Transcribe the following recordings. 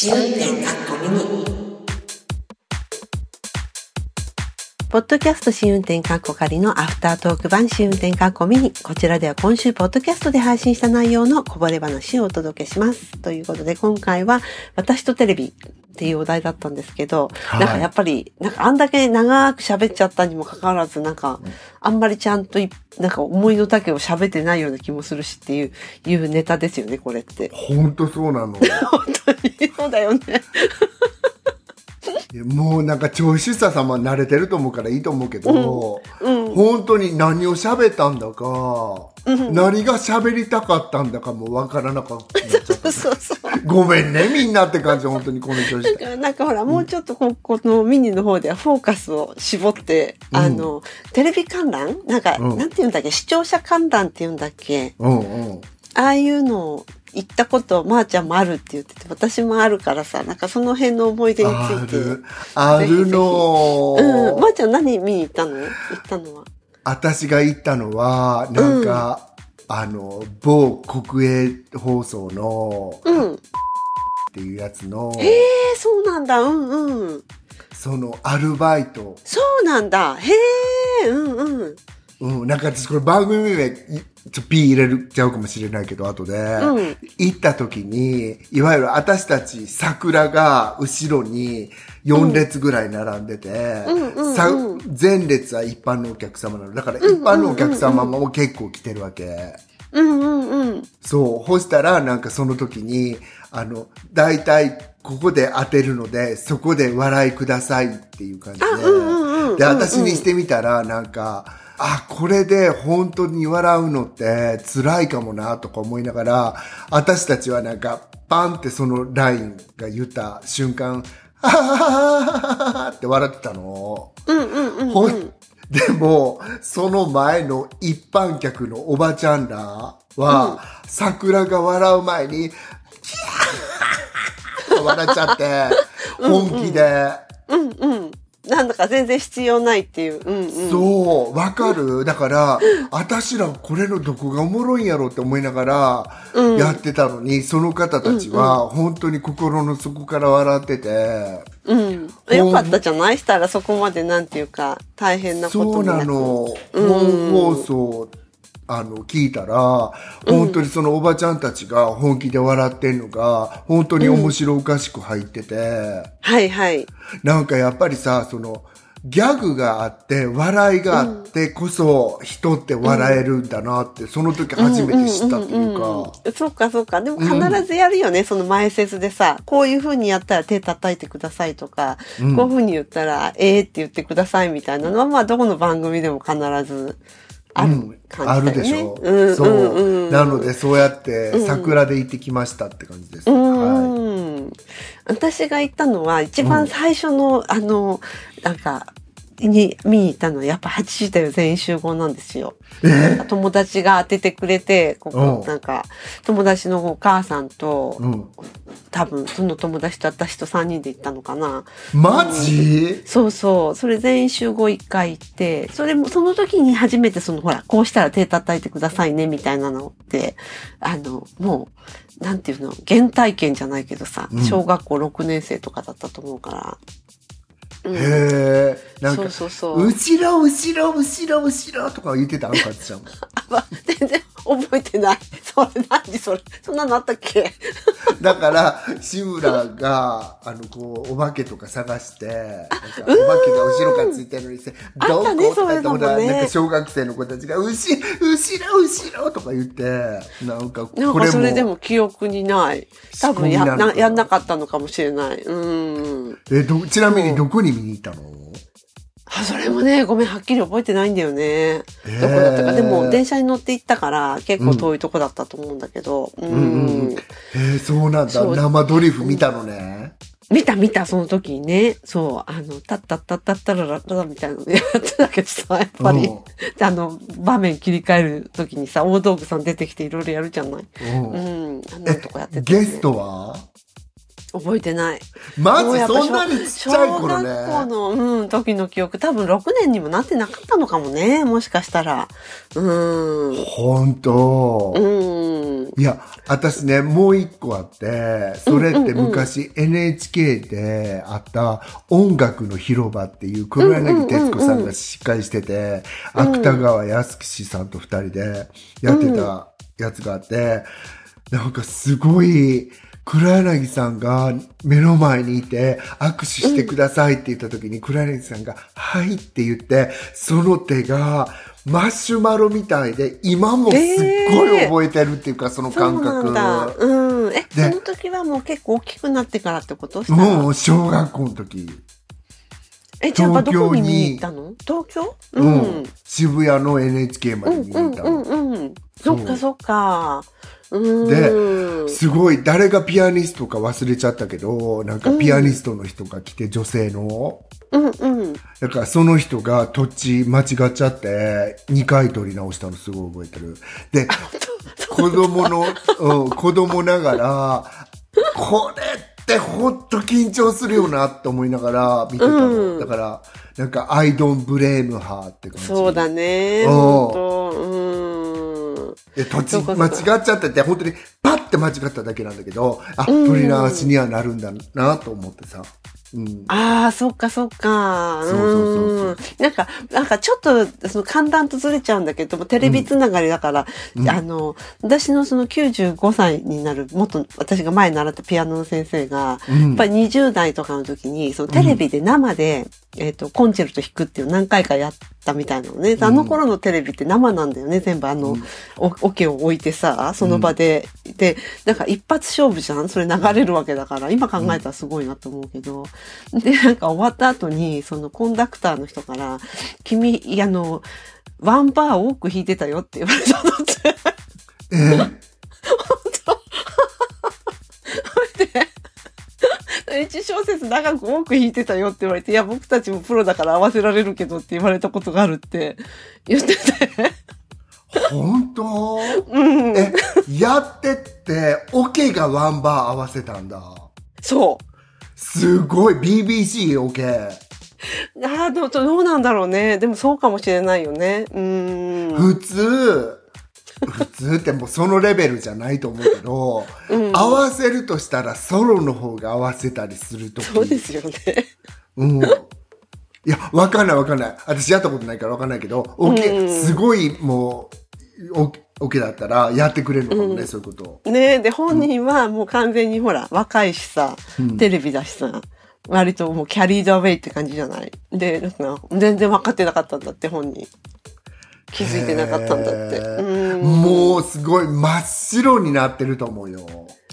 試運転かっこミニポッドキャスト試運転カッコ仮のアフタートーク版試運転カッコミニ。こちらでは今週ポッドキャストで配信した内容のこぼれ話をお届けします。ということで今回は私とテレビっていうお題だったんですけど、はいなんかやっぱり、なんかあんだけ長く喋っちゃったにもかかわらず、なんか、あんまりちゃんとい、なんか思いの丈を喋ってないような気もするしっていう、いうネタですよね、これって。ほんとそうなの。本当に、そうだよね。もうなんか聴取者様慣れてると思うからいいと思うけど、うん。本当に何を喋ったんだか、何が喋りたかったんだかもわからなかった。そうそう。ごめんね、みんなって感じ、本当にこの調子なんかほら、もうちょっとここのミニの方ではフォーカスを絞って、あの、テレビ観覧なんか、うんなんて言うんだっけ視聴者観覧って言うんだっけ？うんうん。ああいうのを行ったこと、まー、ちゃんもあるって言ってて、私もあるからさ、なんかその辺の思い出につあいて。る、あるのうん。まー、ちゃん何見に行ったの？行ったのは。私が行ったのは、なんか、あの、某国営放送の、うん。っていうやつの、ええそうなんだ。うんうん。そのアルバイト、そうなんだ。へえ、うんうん。うん、なんか私これ番組名、いちょ、ピー入れるちゃうかもしれないけど、後で、うん行った時に、いわゆる私たち桜が後ろに4列ぐらい並んでて、う前列は一般のお客様なの。だから一般のお客様も結構来てるわけ。うんうんうん。そう。ほしたら、なんかその時に、あの、大体、ここで当てるので、そこで笑いくださいっていう感じで。で、私にしてみたら、なんか、あ、これで本当に笑うのって辛いかもなとか思いながら、私たちはなんか、パンってそのラインが言った瞬間、はははははって笑ってたの。うんうんうん。ほんでも、その前の一般客のおばちゃんらは、桜が笑う前に、キャーって笑っちゃって、本気で。うんうん。なんだか全然必要ないっていう。うんうん。そう、わかる？だから、私らこれのどこがおもろいんやろって思いながら、やってたのに、その方たちは、本当に心の底から笑ってて、うん。よかったじゃない？したらそこまでなんていうか、大変なことそうになくなの。本放送、あの、聞いたら、本当にそのおばちゃんたちが本気で笑ってんのが、本当に面白おかしく入ってて、はいはい。なんかやっぱりさ、その、ギャグがあって、笑いがあってこそ、人って笑えるんだなって、その時初めて知ったっていうか、そうかそうか。でも必ずやるよね、その前説でさ、こういう風にやったら手叩いてくださいとか、こういう風に言ったら、ええって言ってくださいみたいなのは、まあどこの番組でも必ずあるあ感じだよね。るでしょ、うんそう、うんうんなので、そうやって、桜で行ってきましたって感じです。うはいん。私が行ったのは、一番最初の、あの、なんか、に見に行ったのは、やっぱ8時だよ全員集合なんですよ。友達が当ててくれて、ここう、んなんか、友達のお母さんと、うん。多分、その友達と私と3人で行ったのかな。マジ？そうそう。それ全員集合1回行って、それも、その時に初めてその、ほら、こうしたら手叩いてくださいね、みたいなのって、あの、もう、なんていうの、原体験じゃないけどさ、うん小学校6年生とかだったと思うから。うんへえ。なんか、そうそうそう。後ろ、後ろ、後ろ、後ろとか言ってたあのかつちゃん。あま全然覚えてない。それ、何それ。そんなのあったっけ？だから、志村が、あの、こう、お化けとか探して、なんかお化けが後ろからついてるのにして、どことか言ってそういうのもねなんか小学生の子たちが、後ろ、後ろ、後ろとか言って、なんか、これも、かそれでも記憶にない。多分やなやんなかったのかもしれない。うん。え、ど、ちなみにどこに見に行ったの？あ、それもね、ごめん、はっきり覚えてないんだよね。へーどこだったか。でも、電車に乗って行ったから、結構遠いとこだったと思うんだけど。うん。うんうんえー、そうなんだ。生ドリフ見たのね。見た見た、その時にね。そう、あの、タッタッタッタッタララララみたいなのやってたけどさ、やっぱりうん。あの、場面切り替える時にさ、大道具さん出てきていろいろやるじゃない。うんうん。あんなとこやってた、ね。ゲストは覚えてない。マジ？そんなにちっちゃい頃ね。小学校の、うん、時の記憶、多分6年にもなってなかったのかもね、もしかしたら。うん。ほんと。うん。いや、私ね、もう一個あって、それって昔 NHK であった音楽の広場っていう黒柳徹子さんが司会してて、芥川康樹さんと二人でやってたやつがあって、なんかすごい、黒柳さんが目の前にいて握手してくださいって言った時に黒柳さんがはいって言って、その手がマシュマロみたいで今もすっごい覚えてるっていうか、そのそう感覚。うん。え、でその時はもう結構大きくなってからってこと？もう小学校の時。え、じゃあ東京にどこに見に行ったの？東京ううんん。渋谷の NHK まうんで見にうんう行ったの。んうん。そそうっかそっか。うん。すごい、誰がピアニストか忘れちゃったけど、なんかピアニストの人が来て、女性の。うんうん。だからその人が土地間違っちゃって、2回取り直したのすごい覚えてる。で、子供の、うん、子供ながら、これってほんと緊張するよなって思いながら見てたの。うんだから、なんか、I don't blame her って感じ。そうだね。うん。で土地そうかそう間か違っちゃってて、本当にパッて間違っただけなんだけど、あ、うん取り直しにはなるんだなと思ってさ。うん。ああ、そっかそっか。そうそうそうそううんなんか、なんかちょっと、その、簡単とずれちゃうんだけども、テレビつながりだから、あの、私のその95歳になる、もっと私が前習ったピアノの先生が、うんやっぱり20代とかの時に、そのテレビで生で、えっ、と、コンチェルト弾くっていう何回かやったみたいなのね。あの頃のテレビって生なんだよね、全部あの、お、オケを置いてさ、その場で。で、なんか一発勝負じゃん？それ流れるわけだから、今考えたらすごいなと思うけど。で、なんか終わった後に、そのコンダクターの人から、君、いやあの、ワンバー多く弾いてたよって言われたのって。えー 一小節長く多く弾いてたよって言われて、いや、僕たちもプロだから合わせられるけどって言われたことがあるって言ってて。本当？うん。え、やってって、オケがワンバー合わせたんだ。そう。すごい、BBC オケ。ああ、どうどうなんだろうね。でもそうかもしれないよね。うーん。普通、普通ってもうそのレベルじゃないと思うけど、うん合わせるとしたらソロの方が合わせたりするとき。そうですよね。うん。いや、わかんないわかんない。私やったことないからわかんないけど、オケ、うんすごいもう、オオケだったらやってくれるのかもね、うんそういうこと。ねえ、で、本人はもう完全にほら、若いしさ、テレビだしさ、割ともうキャリードアウェイって感じじゃない？で、なんか全然分かってなかったんだって、本人。気づいてなかったんだって。うん。もうすごい真っ白になってると思うよ。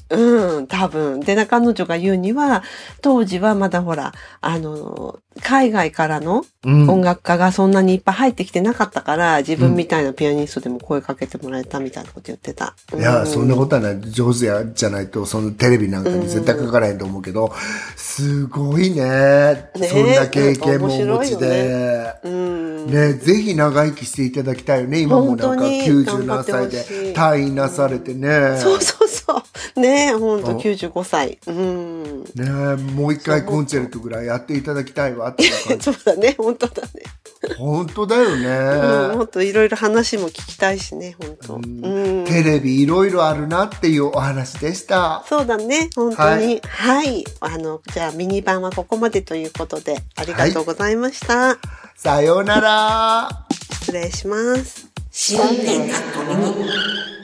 うん、多分。で、な彼女が言うには、当時はまだほら、あの、海外からのうん。音楽家がそんなにいっぱい入ってきてなかったから、自分みたいなピアニストでも声かけてもらえたみたいなこと言ってた。いや、うんそんなことはない。上手や、じゃないと、そのテレビなんかに絶対かからへんと思うけど、すごいね。ねそんな経験もお持ちで。うん。ね、ぜひ長生きしていただきたいよね。今もなんか本当に90何歳でい退院なされてね。そうそうそう。ねえ、ほんとうん95歳。うん。ねもう一回コンチェルトぐらいやっていただきたいわっていう感じ。そうだね、本当だね。本当だようん、もね。っといろいろ話も聞きたいしね、本当。うん。テレビいろいろあるなっていうお話でした。そうだね、本当に。はい。あの、じゃあミニ版はここまでということで、ありがとうございました。さようなら。失礼します。新年学校ミニ。